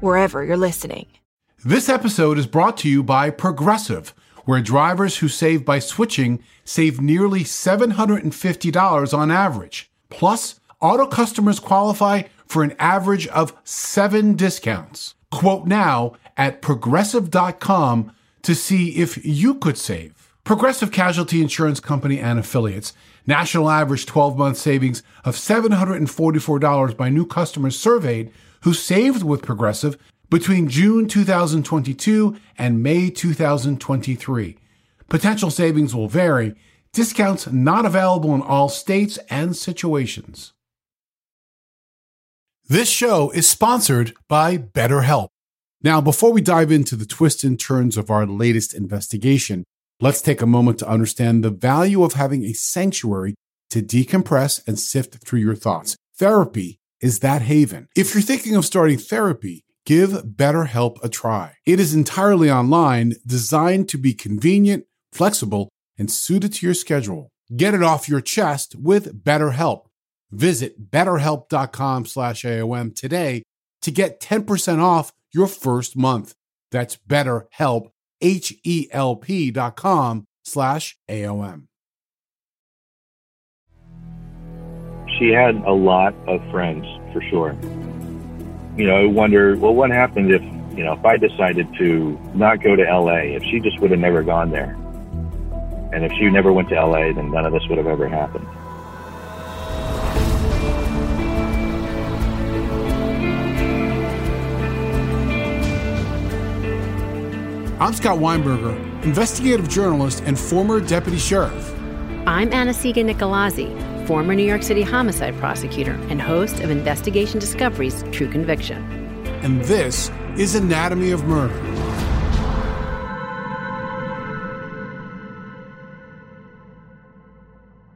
wherever you're listening. This episode is brought to you by Progressive, where drivers who save by switching save nearly $750 on average. Plus, auto customers qualify for an average of seven discounts. Quote now at progressive.com to see if you could save. Progressive Casualty Insurance Company and affiliates. National average 12 month savings of $744 by new customers surveyed who saved with Progressive between June 2022 and May 2023. Potential savings will vary. Discounts not available in all states and situations. This show is sponsored by BetterHelp. Now, before we dive into the twists and turns of our latest investigation, let's take a moment to understand the value of having a sanctuary to decompress and sift through your thoughts. Therapy is that haven. If you're thinking of starting therapy, give BetterHelp a try. It is entirely online, designed to be convenient, flexible, and suited to your schedule. Get it off your chest with BetterHelp. Visit betterhelp.com slash AOM today to get 10% off your first month. That's betterhelp, H-E-L-P dot com slash she had a lot of friends for sure. You know, I wonder, well, what happened if, you know, if I decided to not go to LA, if she just would have never gone there? And if she never went to LA, then none of this would have ever happened. I'm Scott Weinberger, investigative journalist and former deputy sheriff. I'm Anna-Sigga Nicolazzi, former New York City homicide prosecutor and host of Investigation Discovery's True Conviction. And this is Anatomy of Murder.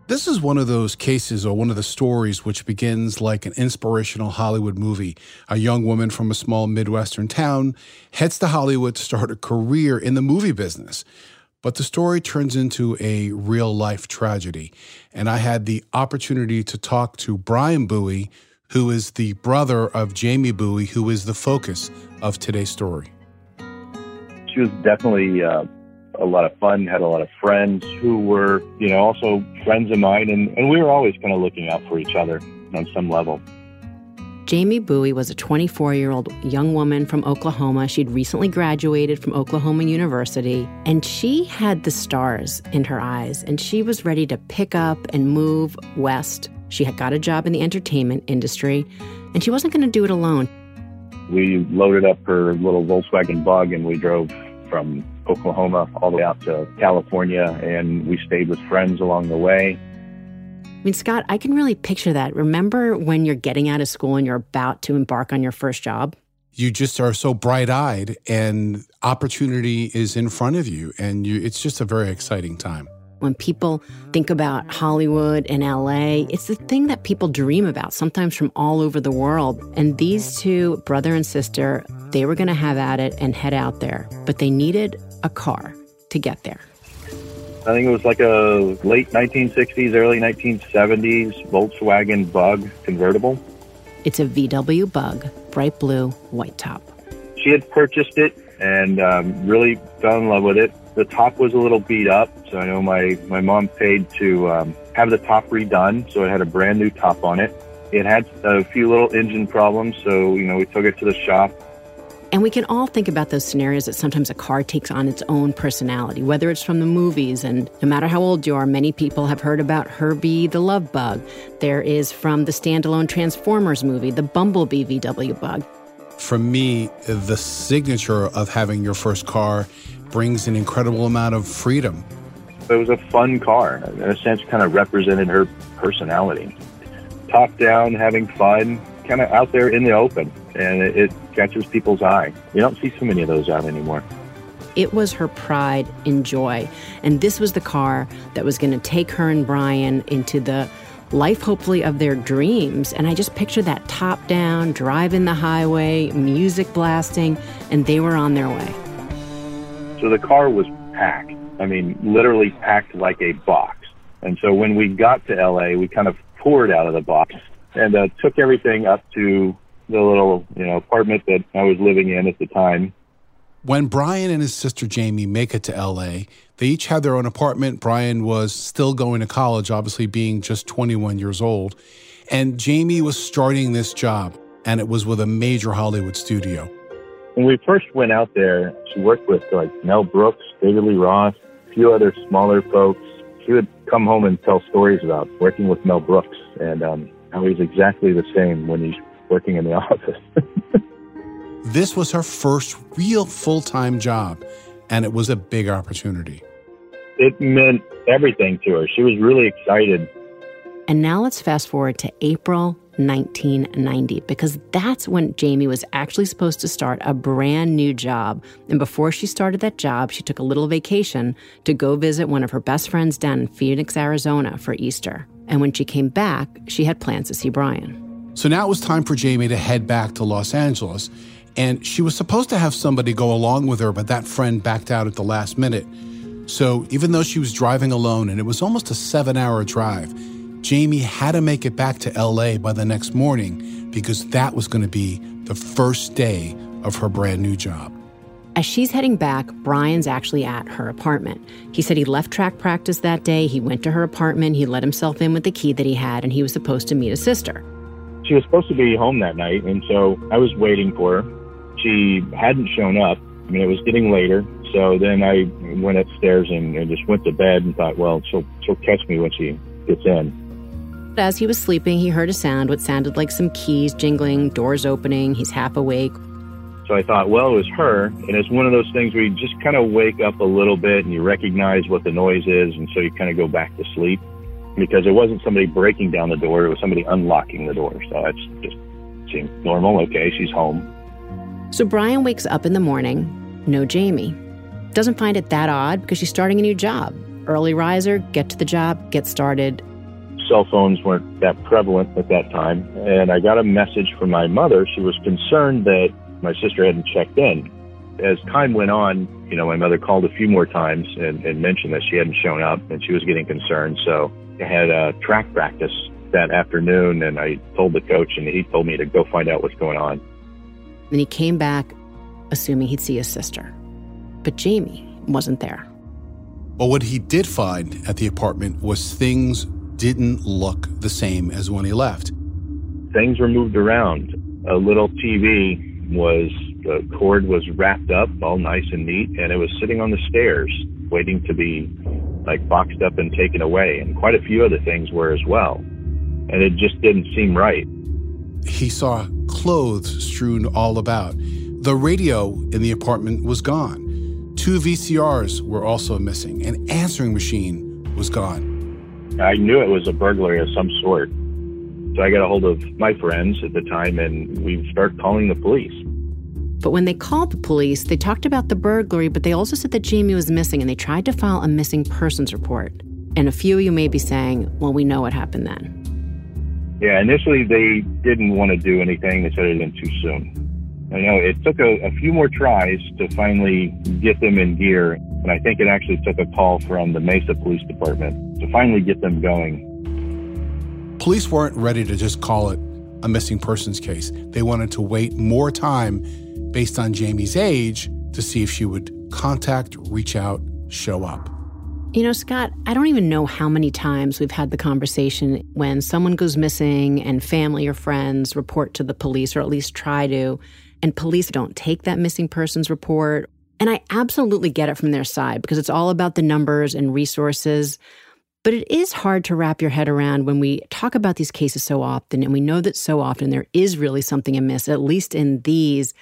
This is one of those cases or one of the stories which begins like an inspirational Hollywood movie. A young woman from a small Midwestern town heads to Hollywood to start a career in the movie business. But the story turns into a real life tragedy. And I had the opportunity to talk to Brian Bowie, who is the brother of Jamie Bowie, who is the focus of today's story. She was definitely uh, a lot of fun, had a lot of friends who were, you know, also friends of mine. And, and we were always kind of looking out for each other on some level. Jamie Bowie was a 24 year old young woman from Oklahoma. She'd recently graduated from Oklahoma University, and she had the stars in her eyes, and she was ready to pick up and move west. She had got a job in the entertainment industry, and she wasn't going to do it alone. We loaded up her little Volkswagen bug and we drove from Oklahoma all the way out to California, and we stayed with friends along the way. I mean, Scott, I can really picture that. Remember when you're getting out of school and you're about to embark on your first job? You just are so bright eyed, and opportunity is in front of you, and you, it's just a very exciting time. When people think about Hollywood and LA, it's the thing that people dream about, sometimes from all over the world. And these two, brother and sister, they were going to have at it and head out there, but they needed a car to get there. I think it was like a late 1960s, early 1970s Volkswagen Bug convertible. It's a VW Bug, bright blue, white top. She had purchased it and um, really fell in love with it. The top was a little beat up, so I know my, my mom paid to um, have the top redone, so it had a brand new top on it. It had a few little engine problems, so you know we took it to the shop, And we can all think about those scenarios that sometimes a car takes on its own personality, whether it's from the movies. And no matter how old you are, many people have heard about Herbie the Love Bug. There is from the standalone Transformers movie, the Bumblebee VW Bug. For me, the signature of having your first car brings an incredible amount of freedom. It was a fun car. In a sense, kind of represented her personality. Top down, having fun, kind of out there in the open, and it, it catches people's eye. You don't see so many of those out anymore. It was her pride and joy. And this was the car that was going to take her and Brian into the life, hopefully, of their dreams. And I just pictured that top down, driving the highway, music blasting, and they were on their way. So the car was packed. I mean, literally packed like a box. And so when we got to LA, we kind of poured out of the box and uh, took everything up to the little, you know, apartment that I was living in at the time. When Brian and his sister Jamie make it to LA, they each had their own apartment. Brian was still going to college, obviously being just 21 years old. And Jamie was starting this job, and it was with a major Hollywood studio. When we first went out there, she worked with like Mel Brooks, David Lee Roth, a few other smaller folks. She would come home and tell stories about working with Mel Brooks and um, how he's exactly the same when he's working in the office. this was her first real full time job, and it was a big opportunity. It meant everything to her. She was really excited. And now let's fast forward to April 1990 because that's when Jamie was actually supposed to start a brand new job. And before she started that job, she took a little vacation to go visit one of her best friends down in Phoenix, Arizona for Easter. And when she came back, she had plans to see Brian. So now it was time for Jamie to head back to Los Angeles. And she was supposed to have somebody go along with her, but that friend backed out at the last minute. So even though she was driving alone and it was almost a seven hour drive, Jamie had to make it back to LA by the next morning because that was going to be the first day of her brand new job. As she's heading back, Brian's actually at her apartment. He said he left track practice that day. He went to her apartment. He let himself in with the key that he had, and he was supposed to meet his sister. She was supposed to be home that night, and so I was waiting for her. She hadn't shown up. I mean, it was getting later. So then I went upstairs and, and just went to bed and thought, well, she'll, she'll catch me when she gets in. As he was sleeping, he heard a sound, what sounded like some keys jingling, doors opening. He's half awake. So I thought, well, it was her. And it's one of those things where you just kind of wake up a little bit and you recognize what the noise is. And so you kind of go back to sleep because it wasn't somebody breaking down the door. It was somebody unlocking the door. So that's just seemed normal. Okay, she's home. So Brian wakes up in the morning, no Jamie. Doesn't find it that odd because she's starting a new job. Early riser, get to the job, get started, cell phones weren't that prevalent at that time. And I got a message from my mother. She was concerned that my sister hadn't checked in. As time went on, you know, my mother called a few more times and, and mentioned that she hadn't shown up and she was getting concerned. So I had a track practice that afternoon and I told the coach and he told me to go find out what's going on. Then he came back assuming he'd see his sister. But Jamie wasn't there. Well, what he did find at the apartment was things didn't look the same as when he left. Things were moved around. A little TV was, the cord was wrapped up, all nice and neat, and it was sitting on the stairs, waiting to be like boxed up and taken away. And quite a few other things were as well. And it just didn't seem right. He saw clothes strewn all about. The radio in the apartment was gone. Two VCRs were also missing. An answering machine was gone. I knew it was a burglary of some sort. So I got a hold of my friends at the time and we started calling the police. But when they called the police, they talked about the burglary, but they also said that Jamie was missing and they tried to file a missing persons report. And a few of you may be saying, well, we know what happened then. Yeah, initially they didn't want to do anything. They said it had been too soon. I know it took a, a few more tries to finally get them in gear. And I think it actually took a call from the Mesa Police Department to finally get them going. Police weren't ready to just call it a missing persons case. They wanted to wait more time based on Jamie's age to see if she would contact, reach out, show up. You know, Scott, I don't even know how many times we've had the conversation when someone goes missing and family or friends report to the police or at least try to. and police don't take that missing persons report. And I absolutely get it from their side because it's all about the numbers and resources. But it is hard to wrap your head around when we talk about these cases so often, and we know that so often there is really something amiss, at least in these.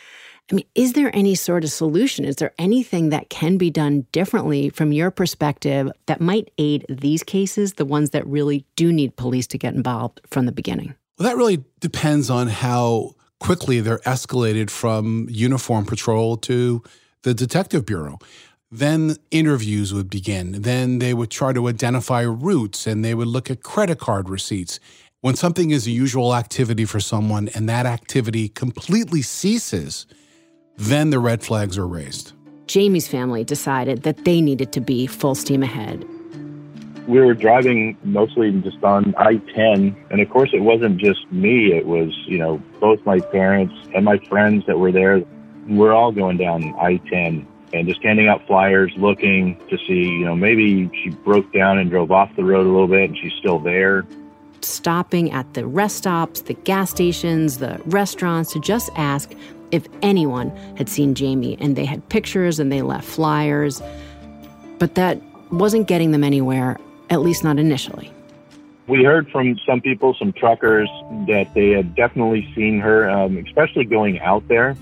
I mean, is there any sort of solution? Is there anything that can be done differently from your perspective that might aid these cases, the ones that really do need police to get involved from the beginning? Well, that really depends on how quickly they're escalated from uniform patrol to the detective bureau. Then interviews would begin. Then they would try to identify routes and they would look at credit card receipts. When something is a usual activity for someone and that activity completely ceases, then the red flags are raised. Jamie's family decided that they needed to be full steam ahead. We were driving mostly just on I 10. And of course, it wasn't just me, it was, you know, both my parents and my friends that were there we're all going down I-10 and just handing out flyers, looking to see, you know, maybe she broke down and drove off the road a little bit and she's still there. Stopping at the rest stops, the gas stations, the restaurants to just ask if anyone had seen Jamie. And they had pictures and they left flyers. But that wasn't getting them anywhere, at least not initially. We heard from some people, some truckers, that they had definitely seen her, um, especially going out there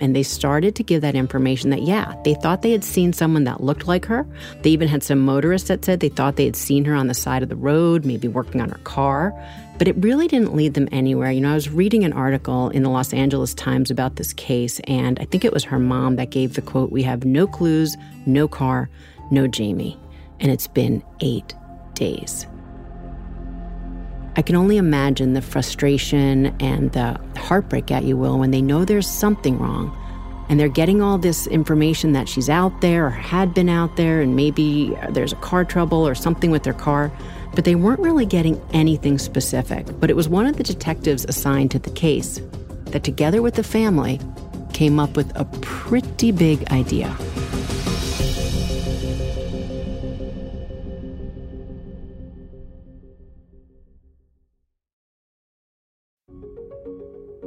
and they started to give that information that, yeah, they thought they had seen someone that looked like her. They even had some motorists that said they thought they had seen her on the side of the road, maybe working on her car. But it really didn't lead them anywhere. You know, I was reading an article in the Los Angeles Times about this case, and I think it was her mom that gave the quote We have no clues, no car, no Jamie. And it's been eight days. I can only imagine the frustration and the heartbreak, at you will, when they know there's something wrong and they're getting all this information that she's out there or had been out there and maybe there's a car trouble or something with their car, but they weren't really getting anything specific. But it was one of the detectives assigned to the case that, together with the family, came up with a pretty big idea.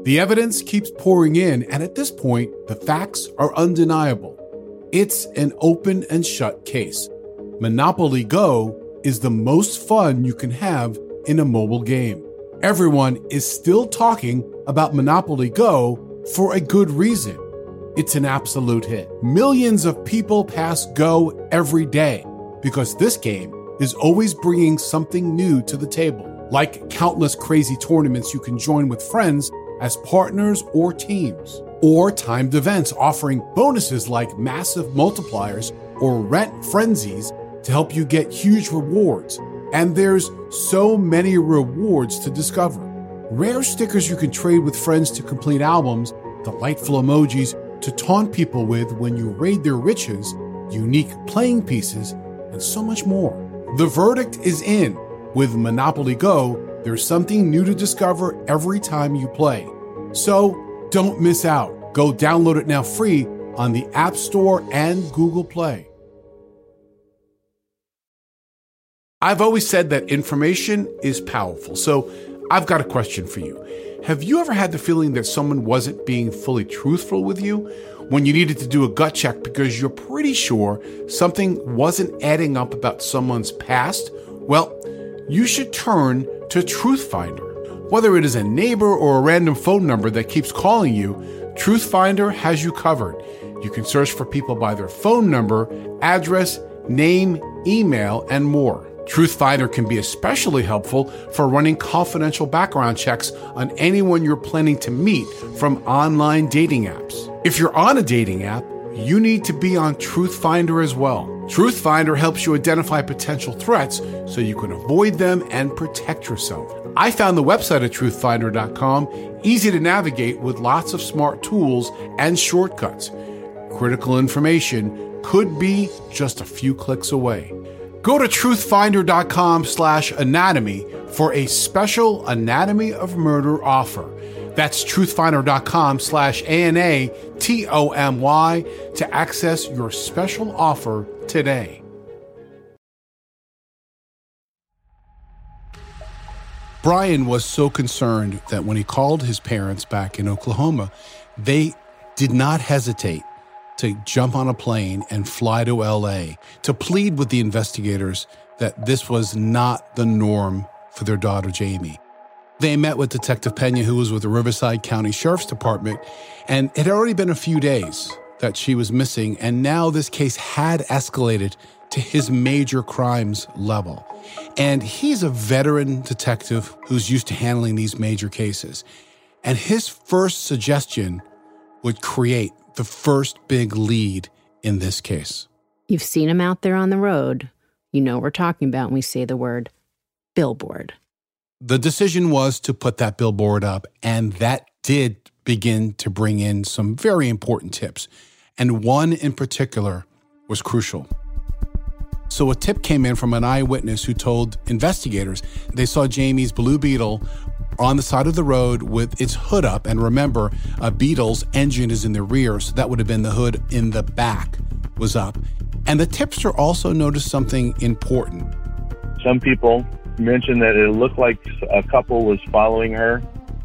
The evidence keeps pouring in, and at this point, the facts are undeniable. It's an open and shut case. Monopoly Go is the most fun you can have in a mobile game. Everyone is still talking about Monopoly Go for a good reason. It's an absolute hit. Millions of people pass Go every day because this game is always bringing something new to the table, like countless crazy tournaments you can join with friends as partners or teams, or timed events offering bonuses like massive multipliers or rent frenzies to help you get huge rewards. And there's so many rewards to discover. Rare stickers you can trade with friends to complete albums, delightful emojis to taunt people with when you raid their riches, unique playing pieces, and so much more. The verdict is in. With Monopoly Go, there's something new to discover every time you play. So don't miss out. Go download it now free on the App Store and Google Play. I've always said that information is powerful. So I've got a question for you. Have you ever had the feeling that someone wasn't being fully truthful with you when you needed to do a gut check because you're pretty sure something wasn't adding up about someone's past? Well, you should turn to Truthfinder. Whether it is a neighbor or a random phone number that keeps calling you, Truthfinder has you covered. You can search for people by their phone number, address, name, email, and more. Truthfinder can be especially helpful for running confidential background checks on anyone you're planning to meet from online dating apps. If you're on a dating app, you need to be on Truthfinder as well. Truthfinder helps you identify potential threats so you can avoid them and protect yourself. I found the website at truthfinder.com easy to navigate with lots of smart tools and shortcuts. Critical information could be just a few clicks away. Go to truthfinder.com slash anatomy for a special Anatomy of Murder offer. That's truthfinder.com slash A-N-A-T-O-M-Y to access your special offer today. Brian was so concerned that when he called his parents back in Oklahoma, they did not hesitate to jump on a plane and fly to LA to plead with the investigators that this was not the norm for their daughter, Jamie. They met with Detective Pena, who was with the Riverside County Sheriff's Department, and it had already been a few days that she was missing, and now this case had escalated to his major crimes level. And he's a veteran detective who's used to handling these major cases. And his first suggestion would create the first big lead in this case. You've seen him out there on the road. You know what we're talking about when we say the word billboard. The decision was to put that billboard up, and that did begin to bring in some very important tips. And one in particular was crucial. So, a tip came in from an eyewitness who told investigators they saw Jamie's Blue Beetle on the side of the road with its hood up. And remember, a Beetle's engine is in the rear, so that would have been the hood in the back was up. And the tipster also noticed something important. Some people mentioned that it looked like a couple was following her.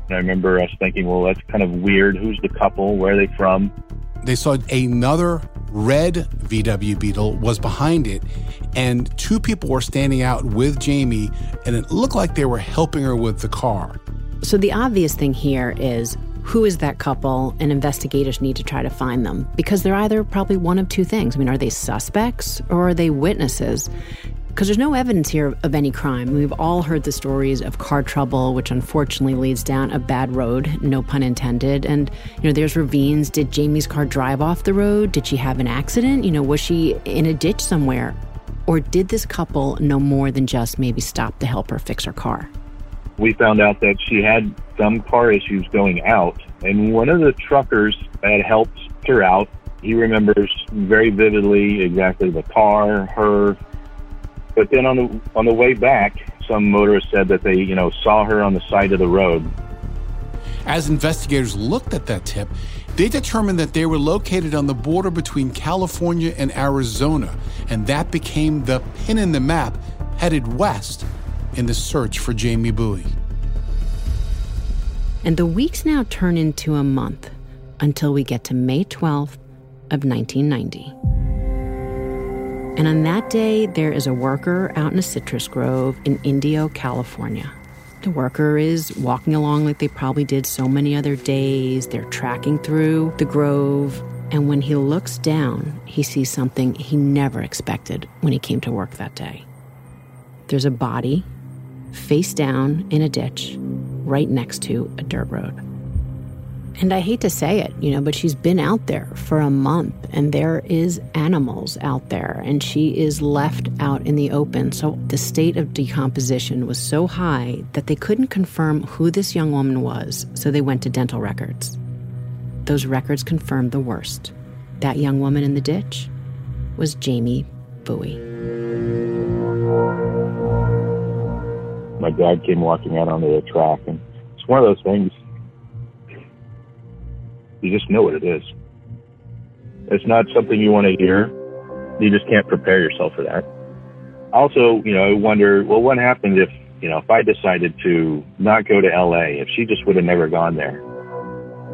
And I remember us thinking, well, that's kind of weird. Who's the couple? Where are they from? They saw another red VW Beetle was behind it, and two people were standing out with Jamie, and it looked like they were helping her with the car. So the obvious thing here is who is that couple, and investigators need to try to find them because they're either probably one of two things. I mean, are they suspects or are they witnesses? Because there's no evidence here of any crime. We've all heard the stories of car trouble, which unfortunately leads down a bad road, no pun intended. And, you know, there's ravines. Did Jamie's car drive off the road? Did she have an accident? You know, was she in a ditch somewhere? Or did this couple know more than just maybe stop to help her fix her car? We found out that she had some car issues going out, and one of the truckers that helped her out, he remembers very vividly exactly the car, her, but then on the on the way back, some motorists said that they, you know, saw her on the side of the road. As investigators looked at that tip, they determined that they were located on the border between California and Arizona, and that became the pin in the map headed west in the search for Jamie Bowie. And the weeks now turn into a month until we get to May 12th of 1990. And on that day, there is a worker out in a citrus grove in Indio, California. The worker is walking along like they probably did so many other days. They're tracking through the grove. And when he looks down, he sees something he never expected when he came to work that day. There's a body face down in a ditch right next to a dirt road. And I hate to say it, you know, but she's been out there for a month and there is animals out there and she is left out in the open. So the state of decomposition was so high that they couldn't confirm who this young woman was, so they went to dental records. Those records confirmed the worst. That young woman in the ditch was Jamie Bowie. My dad came walking out onto the track and it's one of those things you just know what it is. It's not something you want to hear. You just can't prepare yourself for that. Also, you know, I wonder, well, what happened if, you know, if I decided to not go to LA, if she just would have never gone there?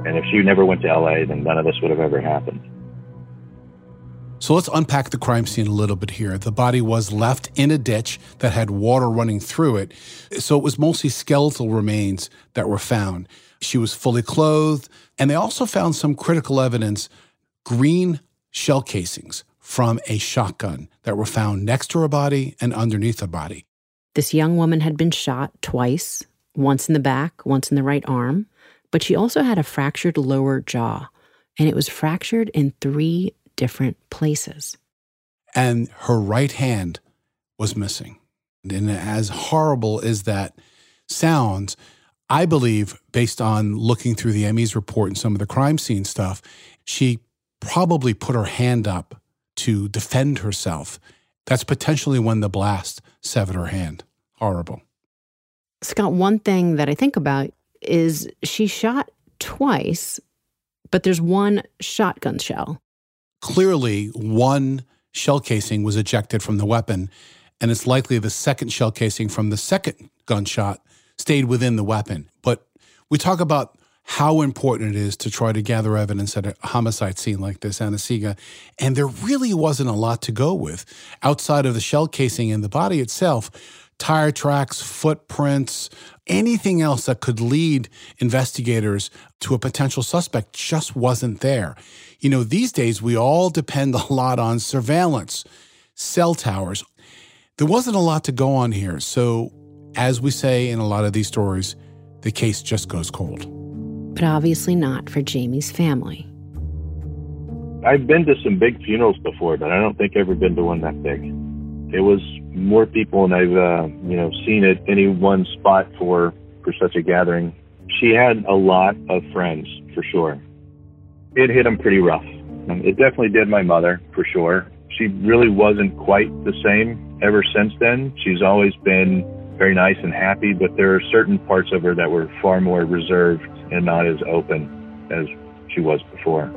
And if she never went to LA, then none of this would have ever happened. So let's unpack the crime scene a little bit here. The body was left in a ditch that had water running through it. So it was mostly skeletal remains that were found. She was fully clothed, and they also found some critical evidence green shell casings from a shotgun that were found next to her body and underneath her body. This young woman had been shot twice, once in the back, once in the right arm, but she also had a fractured lower jaw, and it was fractured in three different places. And her right hand was missing. And as horrible as that sounds, I believe, based on looking through the ME's report and some of the crime scene stuff, she probably put her hand up to defend herself. That's potentially when the blast severed her hand. Horrible. Scott, one thing that I think about is she shot twice, but there's one shotgun shell. Clearly, one shell casing was ejected from the weapon, and it's likely the second shell casing from the second gunshot stayed within the weapon. But we talk about how important it is to try to gather evidence at a homicide scene like this, Anna-Sigga. And there really wasn't a lot to go with outside of the shell casing and the body itself. Tire tracks, footprints, anything else that could lead investigators to a potential suspect just wasn't there. You know, these days we all depend a lot on surveillance, cell towers. There wasn't a lot to go on here. So, as we say in a lot of these stories, the case just goes cold but obviously not for Jamie's family. I've been to some big funerals before, but I don't think I've ever been to one that big. It was more people than I've, uh, you know, seen at any one spot for for such a gathering. She had a lot of friends, for sure. It hit them pretty rough. It definitely did my mother, for sure. She really wasn't quite the same ever since then. She's always been very nice and happy, but there are certain parts of her that were far more reserved and not as open as she was before.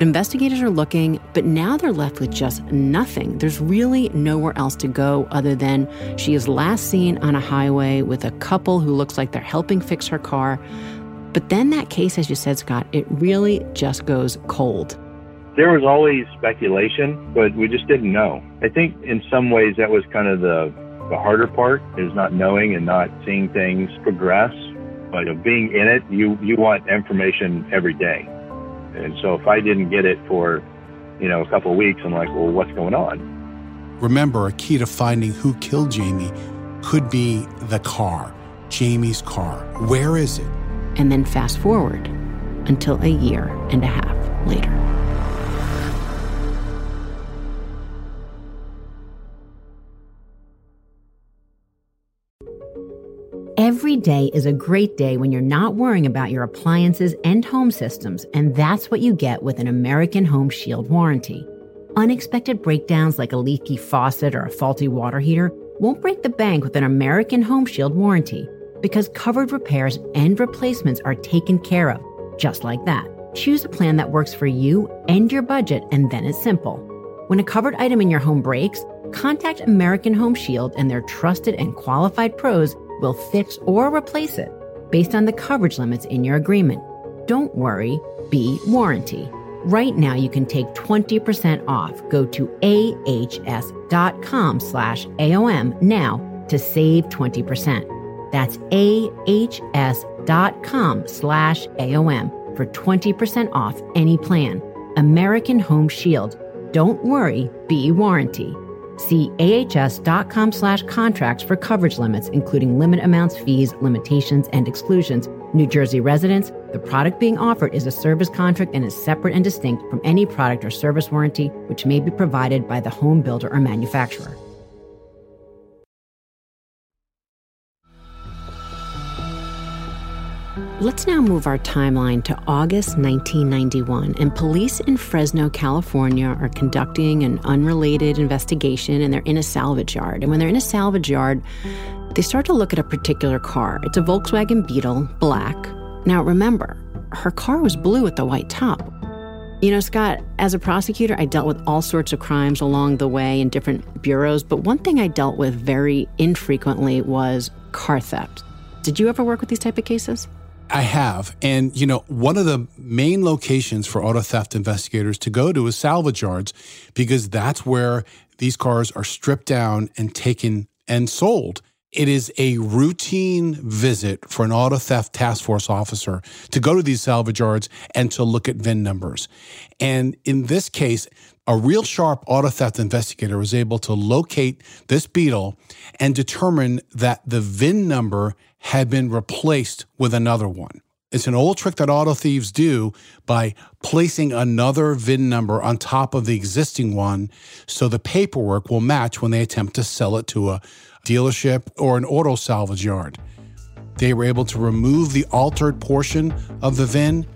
Investigators are looking, but now they're left with just nothing. There's really nowhere else to go other than she is last seen on a highway with a couple who looks like they're helping fix her car. But then that case, as you said, Scott, it really just goes cold. There was always speculation, but we just didn't know. I think in some ways that was kind of the, the harder part is not knowing and not seeing things progress but you know, being in it, you you want information every day. And so if I didn't get it for, you know, a couple of weeks, I'm like, well, what's going on? Remember, a key to finding who killed Jamie could be the car, Jamie's car. Where is it? And then fast forward until a year and a half later. Every day is a great day when you're not worrying about your appliances and home systems, and that's what you get with an American Home Shield warranty. Unexpected breakdowns like a leaky faucet or a faulty water heater won't break the bank with an American Home Shield warranty because covered repairs and replacements are taken care of, just like that. Choose a plan that works for you and your budget, and then it's simple. When a covered item in your home breaks, contact American Home Shield and their trusted and qualified pros will fix or replace it based on the coverage limits in your agreement. Don't worry, be warranty. Right now you can take 20% off. Go to ahs.com slash AOM now to save 20%. That's ahs.com slash AOM for 20% off any plan. American Home Shield. Don't worry, be warranty. See ahs.com slash contracts for coverage limits, including limit amounts, fees, limitations, and exclusions. New Jersey residents, the product being offered is a service contract and is separate and distinct from any product or service warranty which may be provided by the home builder or manufacturer. Let's now move our timeline to August 1991, and police in Fresno, California are conducting an unrelated investigation and they're in a salvage yard. And when they're in a salvage yard, they start to look at a particular car. It's a Volkswagen Beetle, black. Now remember, her car was blue with the white top. You know, Scott, as a prosecutor, I dealt with all sorts of crimes along the way in different bureaus, but one thing I dealt with very infrequently was car theft. Did you ever work with these type of cases? I have. And, you know, one of the main locations for auto theft investigators to go to is salvage yards because that's where these cars are stripped down and taken and sold. It is a routine visit for an auto theft task force officer to go to these salvage yards and to look at VIN numbers. And in this case, a real sharp auto theft investigator was able to locate this Beetle and determine that the VIN number had been replaced with another one. It's an old trick that auto thieves do by placing another VIN number on top of the existing one so the paperwork will match when they attempt to sell it to a dealership or an auto salvage yard. They were able to remove the altered portion of the VIN.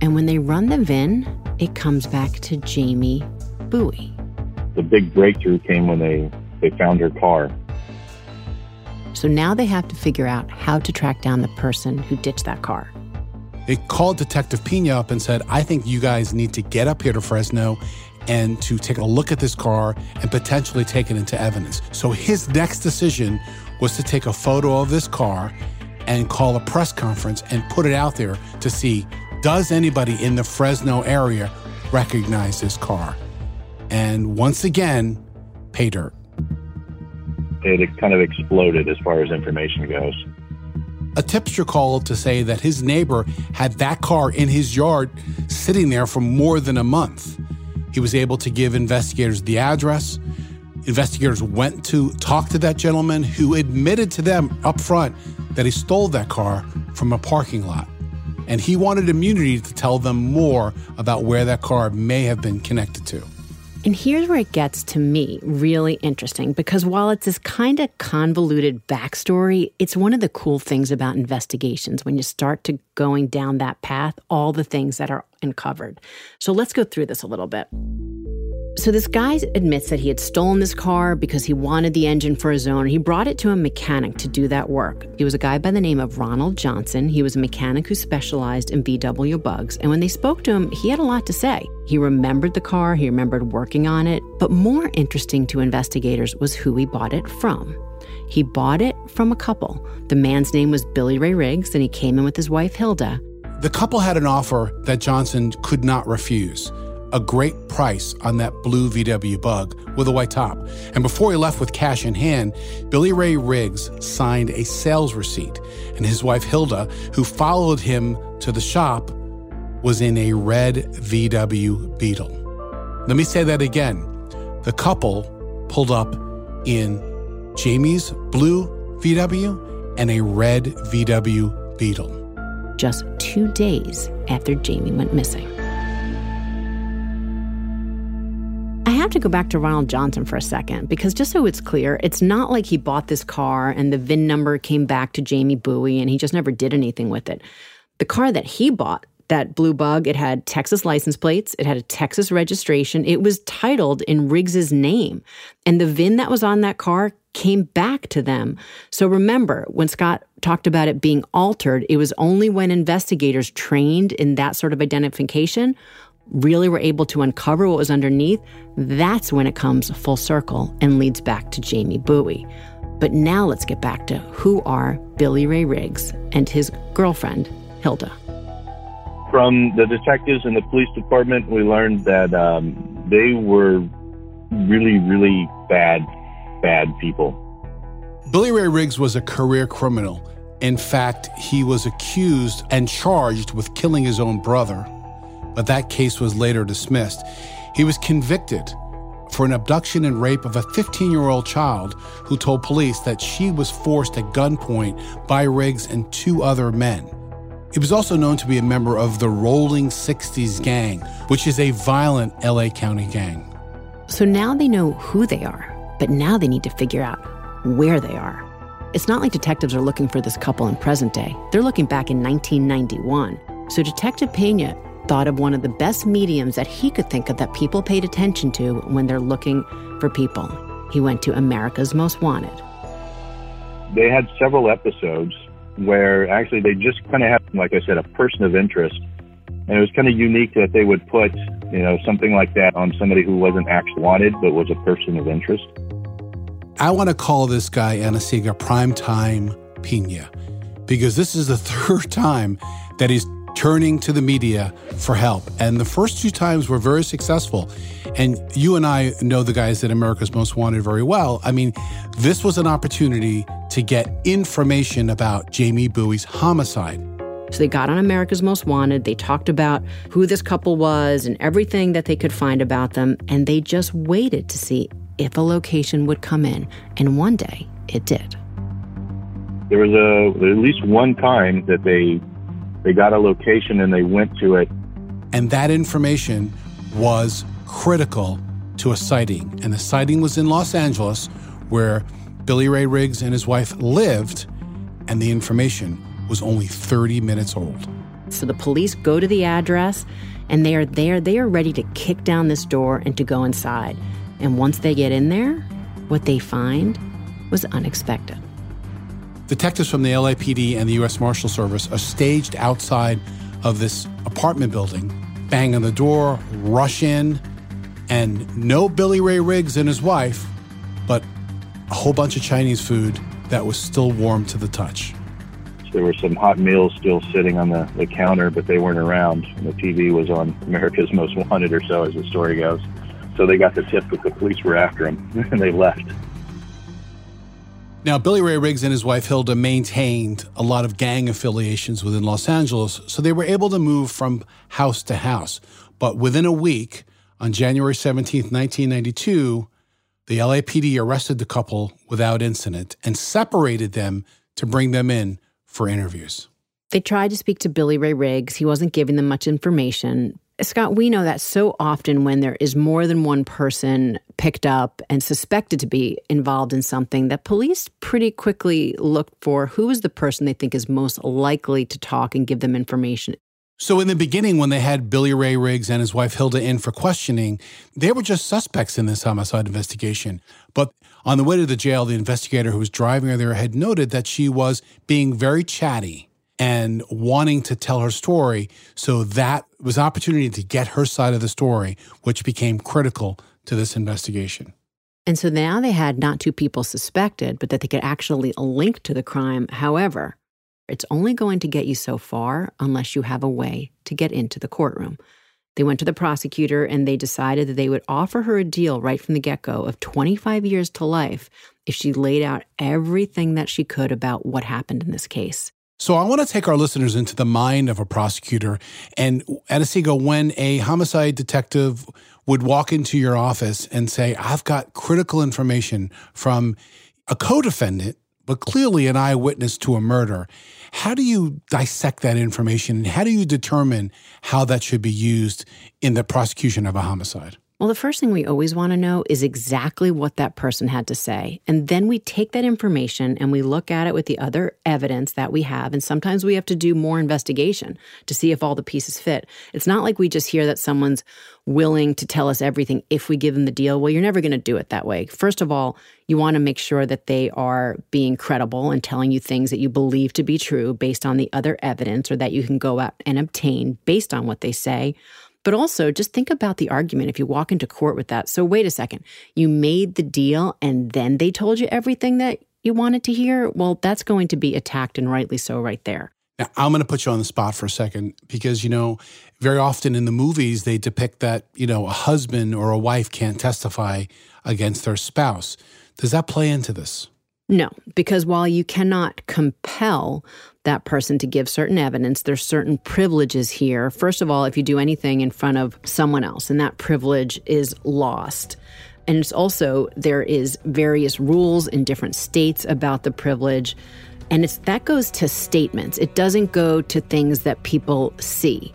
And when they run the VIN, it comes back to Jamie Bowie. The big breakthrough came when they, they found her car so now they have to figure out how to track down the person who ditched that car. They called Detective Pina up and said, I think you guys need to get up here to Fresno and to take a look at this car and potentially take it into evidence. So his next decision was to take a photo of this car and call a press conference and put it out there to see does anybody in the Fresno area recognize this car? And once again, pay dirt. It kind of exploded as far as information goes. A tipster called to say that his neighbor had that car in his yard sitting there for more than a month. He was able to give investigators the address. Investigators went to talk to that gentleman who admitted to them up front that he stole that car from a parking lot. And he wanted immunity to tell them more about where that car may have been connected to. And here's where it gets to me really interesting because while it's this kind of convoluted backstory, it's one of the cool things about investigations when you start to going down that path, all the things that are uncovered. So let's go through this a little bit. So this guy admits that he had stolen this car because he wanted the engine for his own. He brought it to a mechanic to do that work. He was a guy by the name of Ronald Johnson. He was a mechanic who specialized in VW bugs. And when they spoke to him, he had a lot to say. He remembered the car, he remembered working on it. But more interesting to investigators was who he bought it from. He bought it from a couple. The man's name was Billy Ray Riggs, and he came in with his wife Hilda. The couple had an offer that Johnson could not refuse a great price on that blue VW bug with a white top. And before he left with cash in hand, Billy Ray Riggs signed a sales receipt. And his wife Hilda, who followed him to the shop, was in a red VW Beetle. Let me say that again. The couple pulled up in Jamie's blue VW and a red VW Beetle. Just two days after Jamie went missing. Have to go back to Ronald Johnson for a second because just so it's clear, it's not like he bought this car and the VIN number came back to Jamie Bowie and he just never did anything with it. The car that he bought, that blue bug, it had Texas license plates, it had a Texas registration, it was titled in Riggs's name. And the VIN that was on that car came back to them. So remember, when Scott talked about it being altered, it was only when investigators trained in that sort of identification really were able to uncover what was underneath, that's when it comes full circle and leads back to Jamie Bowie. But now let's get back to who are Billy Ray Riggs and his girlfriend, Hilda. From the detectives in the police department, we learned that um, they were really, really bad, bad people. Billy Ray Riggs was a career criminal. In fact, he was accused and charged with killing his own brother but that case was later dismissed. He was convicted for an abduction and rape of a 15 year old child who told police that she was forced at gunpoint by Riggs and two other men. He was also known to be a member of the Rolling 60s Gang, which is a violent LA County gang. So now they know who they are, but now they need to figure out where they are. It's not like detectives are looking for this couple in present day. They're looking back in 1991. So Detective Pena thought of one of the best mediums that he could think of that people paid attention to when they're looking for people. He went to America's Most Wanted. They had several episodes where actually they just kind of had, like I said, a person of interest. And it was kind of unique that they would put, you know, something like that on somebody who wasn't actually wanted, but was a person of interest. I want to call this guy Anna-Sigga Primetime Pena because this is the third time that he's turning to the media for help. And the first two times were very successful. And you and I know the guys at America's Most Wanted very well. I mean, this was an opportunity to get information about Jamie Bowie's homicide. So they got on America's Most Wanted. They talked about who this couple was and everything that they could find about them. And they just waited to see if a location would come in. And one day it did. There was a, at least one time that they they got a location and they went to it. And that information was critical to a sighting. And the sighting was in Los Angeles, where Billy Ray Riggs and his wife lived, and the information was only 30 minutes old. So the police go to the address and they are there. They are ready to kick down this door and to go inside. And once they get in there, what they find was unexpected. Detectives from the LAPD and the U.S. Marshal Service are staged outside of this apartment building, bang on the door, rush in, and no Billy Ray Riggs and his wife, but a whole bunch of Chinese food that was still warm to the touch. There were some hot meals still sitting on the, the counter, but they weren't around. And the TV was on America's Most Wanted or so, as the story goes. So they got the tip that the police were after him, and they left. Now, Billy Ray Riggs and his wife Hilda maintained a lot of gang affiliations within Los Angeles, so they were able to move from house to house. But within a week, on January 17, 1992, the LAPD arrested the couple without incident and separated them to bring them in for interviews. They tried to speak to Billy Ray Riggs. He wasn't giving them much information, Scott, we know that so often when there is more than one person picked up and suspected to be involved in something, that police pretty quickly look for who is the person they think is most likely to talk and give them information. So, in the beginning, when they had Billy Ray Riggs and his wife Hilda in for questioning, they were just suspects in this homicide investigation. But on the way to the jail, the investigator who was driving her there had noted that she was being very chatty and wanting to tell her story. So that was opportunity to get her side of the story, which became critical to this investigation. And so now they had not two people suspected, but that they could actually link to the crime. However, it's only going to get you so far unless you have a way to get into the courtroom. They went to the prosecutor and they decided that they would offer her a deal right from the get go of 25 years to life if she laid out everything that she could about what happened in this case. So I want to take our listeners into the mind of a prosecutor. And Anna-Sigga, when a homicide detective would walk into your office and say, I've got critical information from a co-defendant, but clearly an eyewitness to a murder, how do you dissect that information? And how do you determine how that should be used in the prosecution of a homicide? Well, the first thing we always want to know is exactly what that person had to say. And then we take that information and we look at it with the other evidence that we have. And sometimes we have to do more investigation to see if all the pieces fit. It's not like we just hear that someone's willing to tell us everything if we give them the deal. Well, you're never going to do it that way. First of all, you want to make sure that they are being credible and telling you things that you believe to be true based on the other evidence or that you can go out and obtain based on what they say. But also, just think about the argument if you walk into court with that. So, wait a second, you made the deal and then they told you everything that you wanted to hear? Well, that's going to be attacked and rightly so right there. Now, I'm going to put you on the spot for a second because, you know, very often in the movies, they depict that, you know, a husband or a wife can't testify against their spouse. Does that play into this? No, because while you cannot compel that person to give certain evidence, there's certain privileges here. First of all, if you do anything in front of someone else, and that privilege is lost. And it's also there is various rules in different states about the privilege. And it's that goes to statements. It doesn't go to things that people see.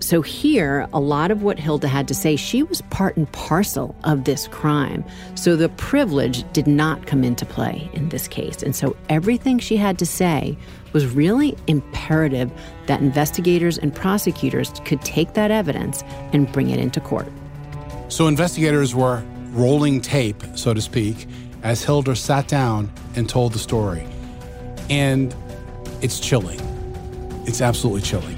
So, here, a lot of what Hilda had to say, she was part and parcel of this crime. So, the privilege did not come into play in this case. And so, everything she had to say was really imperative that investigators and prosecutors could take that evidence and bring it into court. So, investigators were rolling tape, so to speak, as Hilda sat down and told the story. And it's chilling. It's absolutely chilling.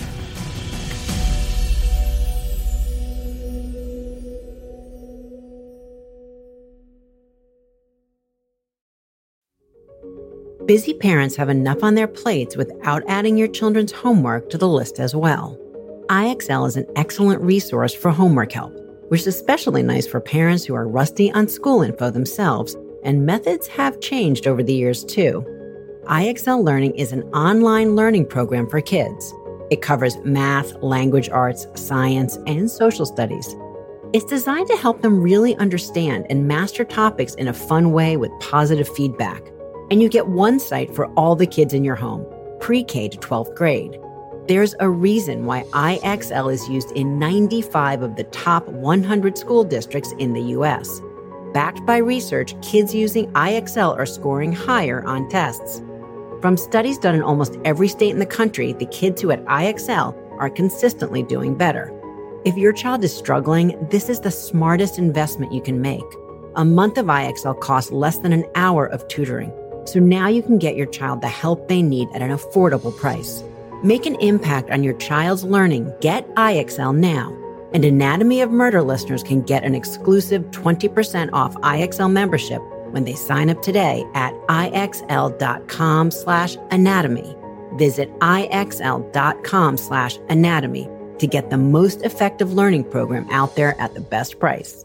Busy parents have enough on their plates without adding your children's homework to the list as well. IXL is an excellent resource for homework help, which is especially nice for parents who are rusty on school info themselves, and methods have changed over the years too. IXL Learning is an online learning program for kids. It covers math, language arts, science, and social studies. It's designed to help them really understand and master topics in a fun way with positive feedback and you get one site for all the kids in your home, pre K to 12th grade. There's a reason why IXL is used in 95 of the top 100 school districts in the US. Backed by research, kids using IXL are scoring higher on tests. From studies done in almost every state in the country, the kids who at IXL are consistently doing better. If your child is struggling, this is the smartest investment you can make. A month of IXL costs less than an hour of tutoring. So now you can get your child the help they need at an affordable price. Make an impact on your child's learning. Get IXL now. And Anatomy of Murder listeners can get an exclusive 20% off IXL membership when they sign up today at ixl.com slash anatomy. Visit ixl.com slash anatomy to get the most effective learning program out there at the best price.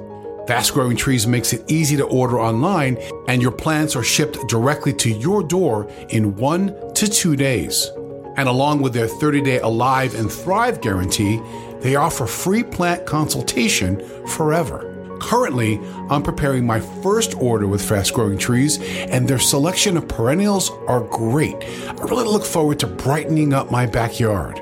Fast Growing Trees makes it easy to order online, and your plants are shipped directly to your door in one to two days. And along with their 30 day Alive and Thrive guarantee, they offer free plant consultation forever. Currently, I'm preparing my first order with Fast Growing Trees, and their selection of perennials are great. I really look forward to brightening up my backyard.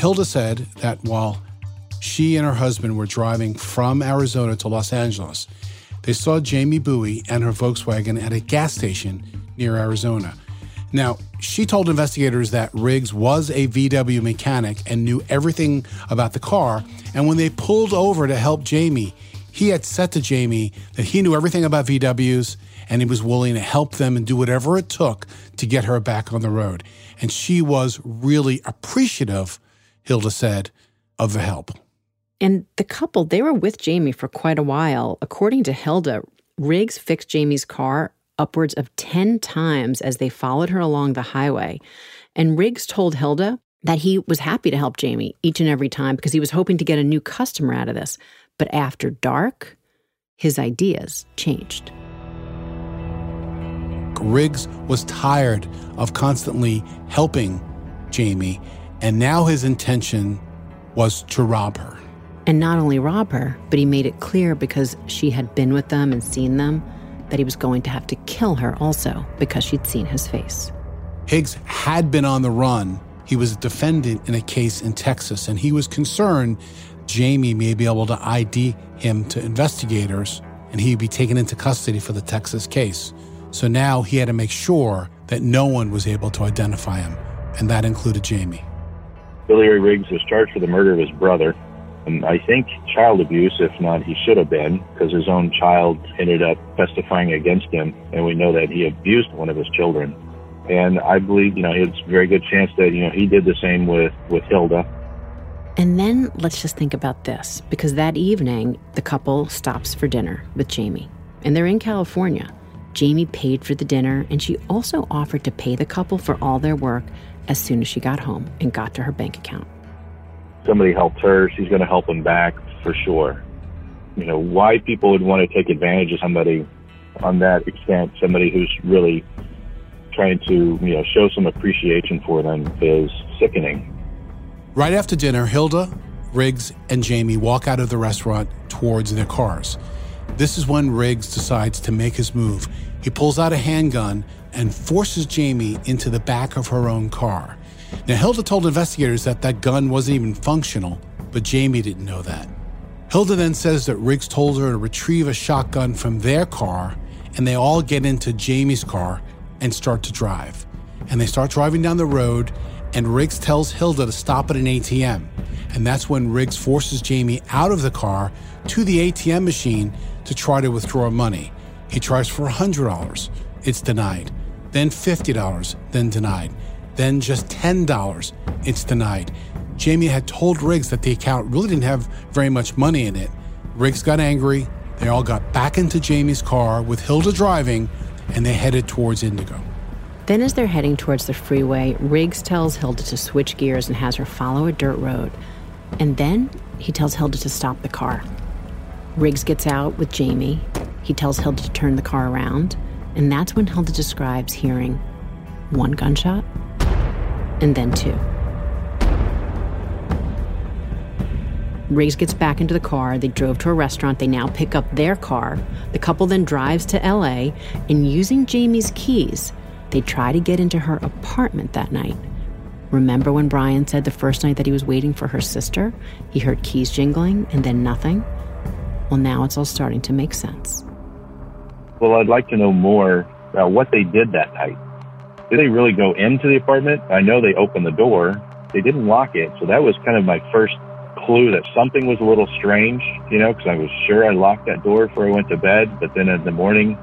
Hilda said that while she and her husband were driving from Arizona to Los Angeles, they saw Jamie Bowie and her Volkswagen at a gas station near Arizona. Now, she told investigators that Riggs was a VW mechanic and knew everything about the car. And when they pulled over to help Jamie, he had said to Jamie that he knew everything about VWs and he was willing to help them and do whatever it took to get her back on the road. And she was really appreciative Hilda said, of the help. And the couple, they were with Jamie for quite a while. According to Hilda, Riggs fixed Jamie's car upwards of 10 times as they followed her along the highway. And Riggs told Hilda that he was happy to help Jamie each and every time because he was hoping to get a new customer out of this. But after dark, his ideas changed. Riggs was tired of constantly helping Jamie and now his intention was to rob her. And not only rob her, but he made it clear because she had been with them and seen them that he was going to have to kill her also because she'd seen his face. Riggs had been on the run. He was a defendant in a case in Texas, and he was concerned Jamie may be able to ID him to investigators and he'd be taken into custody for the Texas case. So now he had to make sure that no one was able to identify him, and that included Jamie. Billy Ray Riggs was charged for the murder of his brother. And I think child abuse, if not, he should have been, because his own child ended up testifying against him, and we know that he abused one of his children. And I believe, you know, it's a very good chance that, you know, he did the same with, with Hilda. And then let's just think about this, because that evening, the couple stops for dinner with Jamie, and they're in California. Jamie paid for the dinner, and she also offered to pay the couple for all their work as soon as she got home and got to her bank account. Somebody helped her, she's going to help him back for sure. You know, why people would want to take advantage of somebody on that extent, somebody who's really trying to, you know, show some appreciation for them is sickening. Right after dinner, Hilda, Riggs, and Jamie walk out of the restaurant towards their cars. This is when Riggs decides to make his move. He pulls out a handgun and forces Jamie into the back of her own car. Now, Hilda told investigators that that gun wasn't even functional, but Jamie didn't know that. Hilda then says that Riggs told her to retrieve a shotgun from their car, and they all get into Jamie's car and start to drive. And they start driving down the road, and Riggs tells Hilda to stop at an ATM. And that's when Riggs forces Jamie out of the car to the ATM machine to try to withdraw money. He tries for $100. It's denied then $50, then denied, then just $10, it's denied. Jamie had told Riggs that the account really didn't have very much money in it. Riggs got angry. They all got back into Jamie's car with Hilda driving, and they headed towards Indio. Then, as they're heading towards the freeway, Riggs tells Hilda to switch gears and has her follow a dirt road. And then he tells Hilda to stop the car. Riggs gets out with Jamie, He tells Hilda to turn the car around, and that's when Hilda describes hearing one gunshot and then two. Riggs gets back into the car. They drove to a restaurant. They now pick up their car. The couple then drives to LA, and using Jamie's keys, they try to get into her apartment that night. Remember when Brian said the first night that he was waiting for her sister, he heard keys jingling and then nothing? Well, now it's all starting to make sense. Well, I'd like to know more about what they did that night. Did they really go into the apartment? I know they opened the door. They didn't lock it, so that was kind of my first clue that something was a little strange, you know, because I was sure I locked that door before I went to bed, but then in the morning,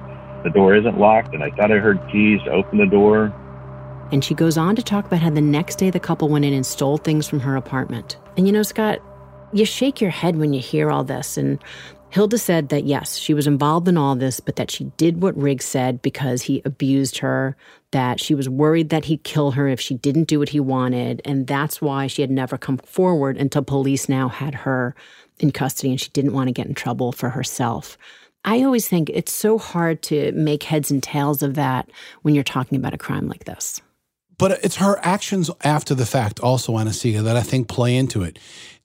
the door isn't locked, and I thought I heard keys open the door. And she goes on to talk about how the next day the couple went in and stole things from her apartment. And you know, Scott, you shake your head when you hear all this. And Hilda said that yes, she was involved in all this, but that she did what Riggs said because he abused her, that she was worried that he'd kill her if she didn't do what he wanted. And that's why she had never come forward until police now had her in custody and she didn't want to get in trouble for herself. I always think it's so hard to make heads and tails of that when you're talking about a crime like this. But it's her actions after the fact, also, Anna-Sigga, that I think play into it.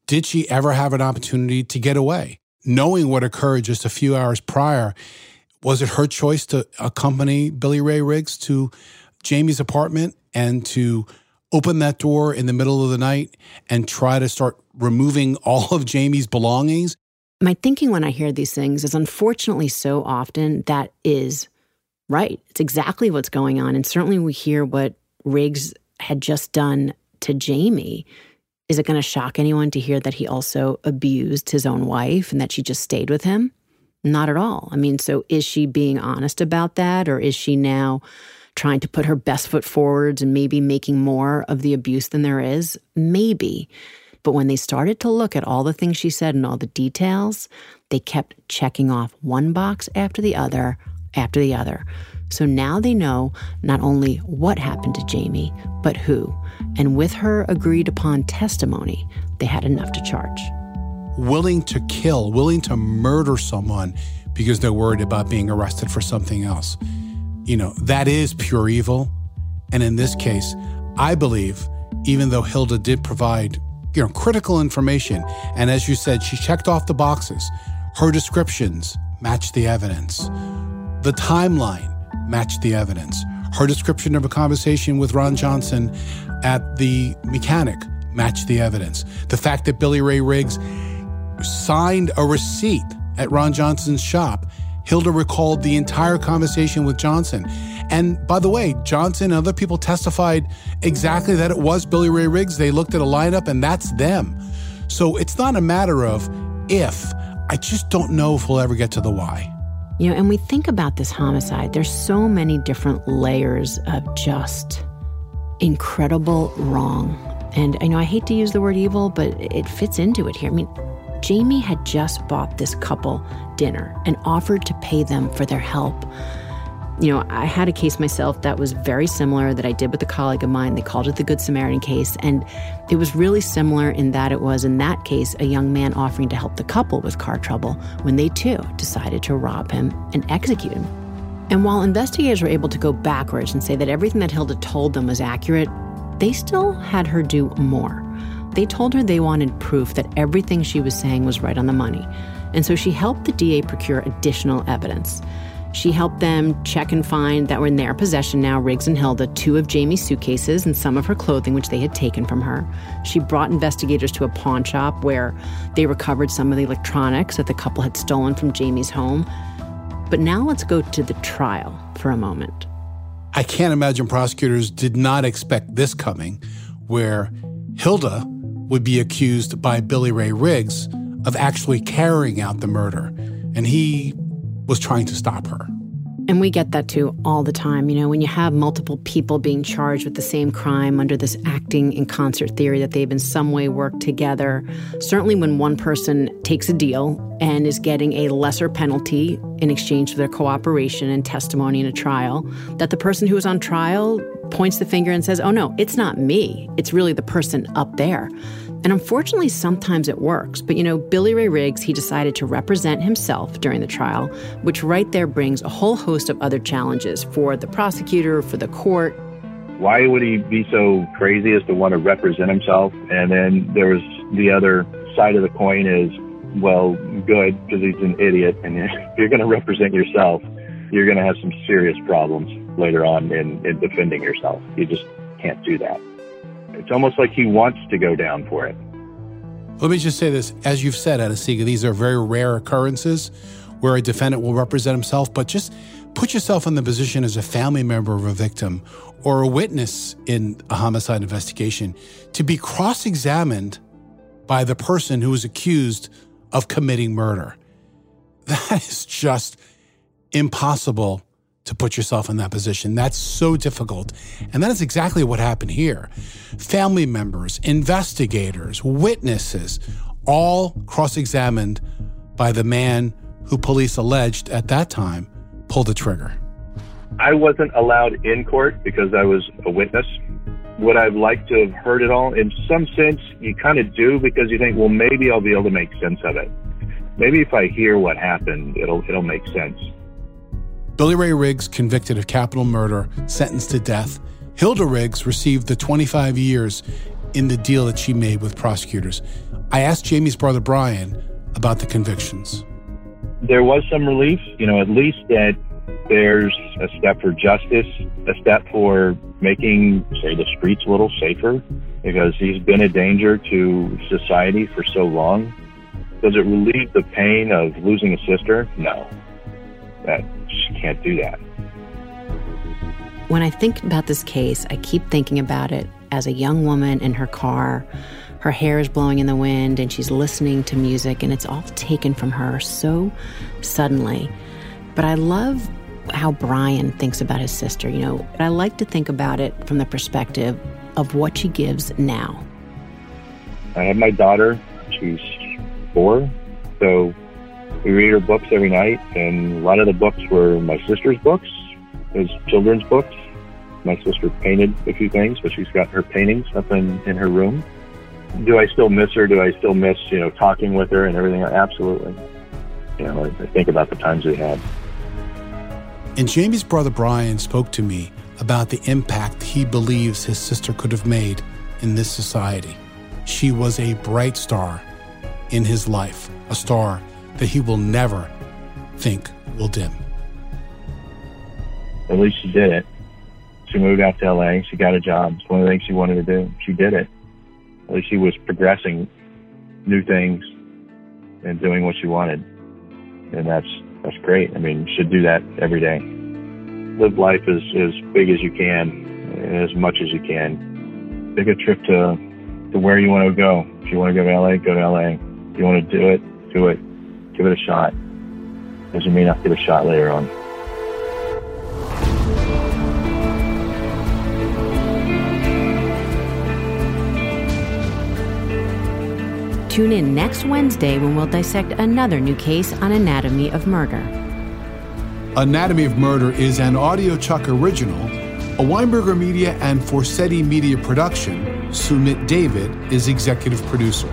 Did she ever have an opportunity to get away? Knowing what occurred just a few hours prior, was it her choice to accompany Billy Ray Riggs to Jamie's apartment and to open that door in the middle of the night and try to start removing all of Jamie's belongings? My thinking when I hear these things is unfortunately so often that is right. It's exactly what's going on. And certainly we hear what Riggs had just done to Jamie. Is it going to shock anyone to hear that he also abused his own wife and that she just stayed with him? Not at all. I mean, so is she being honest about that or is she now trying to put her best foot forwards and maybe making more of the abuse than there is? Maybe. But when they started to look at all the things she said and all the details, they kept checking off one box after the other after the other. So now they know not only what happened to Jamie, but who. And with her agreed upon testimony, they had enough to charge. Willing to kill, willing to murder someone because they're worried about being arrested for something else. You know, that is pure evil. And in this case, I believe, even though Hilda did provide, you know, critical information, and as you said, she checked off the boxes, her descriptions matched the evidence. The timeline matched the evidence. Her description of a conversation with Ron Johnson at the mechanic matched the evidence. The fact that Billy Ray Riggs signed a receipt at Ron Johnson's shop, Hilda recalled the entire conversation with Johnson. And by the way, Johnson and other people testified exactly that it was Billy Ray Riggs. They looked at a lineup and that's them. So it's not a matter of if. I just don't know if we'll ever get to the why. You know, and we think about this homicide, there's so many different layers of just incredible wrong. And I know I hate to use the word evil, but it fits into it here. I mean, Jamie had just bought this couple dinner and offered to pay them for their help you know, I had a case myself that was very similar that I did with a colleague of mine. They called it the Good Samaritan case. And it was really similar in that it was, in that case, a young man offering to help the couple with car trouble when they too decided to rob him and execute him. And while investigators were able to go backwards and say that everything that Hilda told them was accurate, they still had her do more. They told her they wanted proof that everything she was saying was right on the money. And so she helped the DA procure additional evidence. She helped them check and find that were in their possession now, Riggs and Hilda, two of Jamie's suitcases and some of her clothing, which they had taken from her. She brought investigators to a pawn shop where they recovered some of the electronics that the couple had stolen from Jamie's home. But now let's go to the trial for a moment. I can't imagine prosecutors did not expect this coming, where Hilda would be accused by Billy Ray Riggs of actually carrying out the murder. And he was trying to stop her. And we get that too all the time. You know, when you have multiple people being charged with the same crime under this acting in concert theory that they've in some way worked together, certainly when one person takes a deal and is getting a lesser penalty in exchange for their cooperation and testimony in a trial, that the person who is on trial points the finger and says, oh no, it's not me. It's really the person up there. And unfortunately, sometimes it works. But you know, Billy Ray Riggs, he decided to represent himself during the trial, which right there brings a whole host of other challenges for the prosecutor, for the court. Why would he be so crazy as to want to represent himself? And then there was the other side of the coin is, well, good, because he's an idiot. And if you're going to represent yourself, you're going to have some serious problems later on in, in defending yourself. You just can't do that. It's almost like he wants to go down for it. Let me just say this. As you've said, Anna-Sigga, these are very rare occurrences where a defendant will represent himself, but just put yourself in the position as a family member of a victim or a witness in a homicide investigation to be cross examined by the person who is accused of committing murder. That is just impossible to put yourself in that position. That's so difficult. And that is exactly what happened here. Family members, investigators, witnesses, all cross examined by the man who police alleged at that time pulled the trigger. I wasn't allowed in court because I was a witness. Would I've liked to have heard it all? In some sense, you kind of do because you think, well, maybe I'll be able to make sense of it. Maybe if I hear what happened, it'll it'll make sense. Billy Ray Riggs convicted of capital murder, sentenced to death. Hilda Riggs received the 25 years in the deal that she made with prosecutors. I asked Jamie's brother Brian about the convictions. There was some relief, you know, at least that there's a step for justice, a step for making, say, the streets a little safer because he's been a danger to society for so long. Does it relieve the pain of losing a sister? No. That just can't do that. When I think about this case, I keep thinking about it as a young woman in her car. Her hair is blowing in the wind and she's listening to music, and it's all taken from her so suddenly. But I love how Brian thinks about his sister. You know, I like to think about it from the perspective of what she gives now. I have my daughter. She's four. So we read her books every night, and a lot of the books were my sister's books, his children's books. My sister painted a few things, but she's got her paintings up in, in her room. Do I still miss her? Do I still miss, you know, talking with her and everything? Absolutely. You know, I, I think about the times we had. And Jamie's brother Brian spoke to me about the impact he believes his sister could have made in this society. She was a bright star in his life, a star that he will never think will dim. At least she did it. She moved out to LA. She got a job. It's one of the things she wanted to do. She did it. At least she was progressing new things and doing what she wanted. And that's that's great. I mean, you should do that every day. Live life as, as big as you can, as much as you can. Take a trip to to where you want to go. If you want to go to LA, go to LA. If you want to do it, do it. Give it a shot. Because you may not get a shot later on. Tune in next Wednesday when we'll dissect another new case on Anatomy of Murder. Anatomy of Murder is an audiochuck original, a Weinberger Media and Forsetti Media production. Sumit David is executive producer.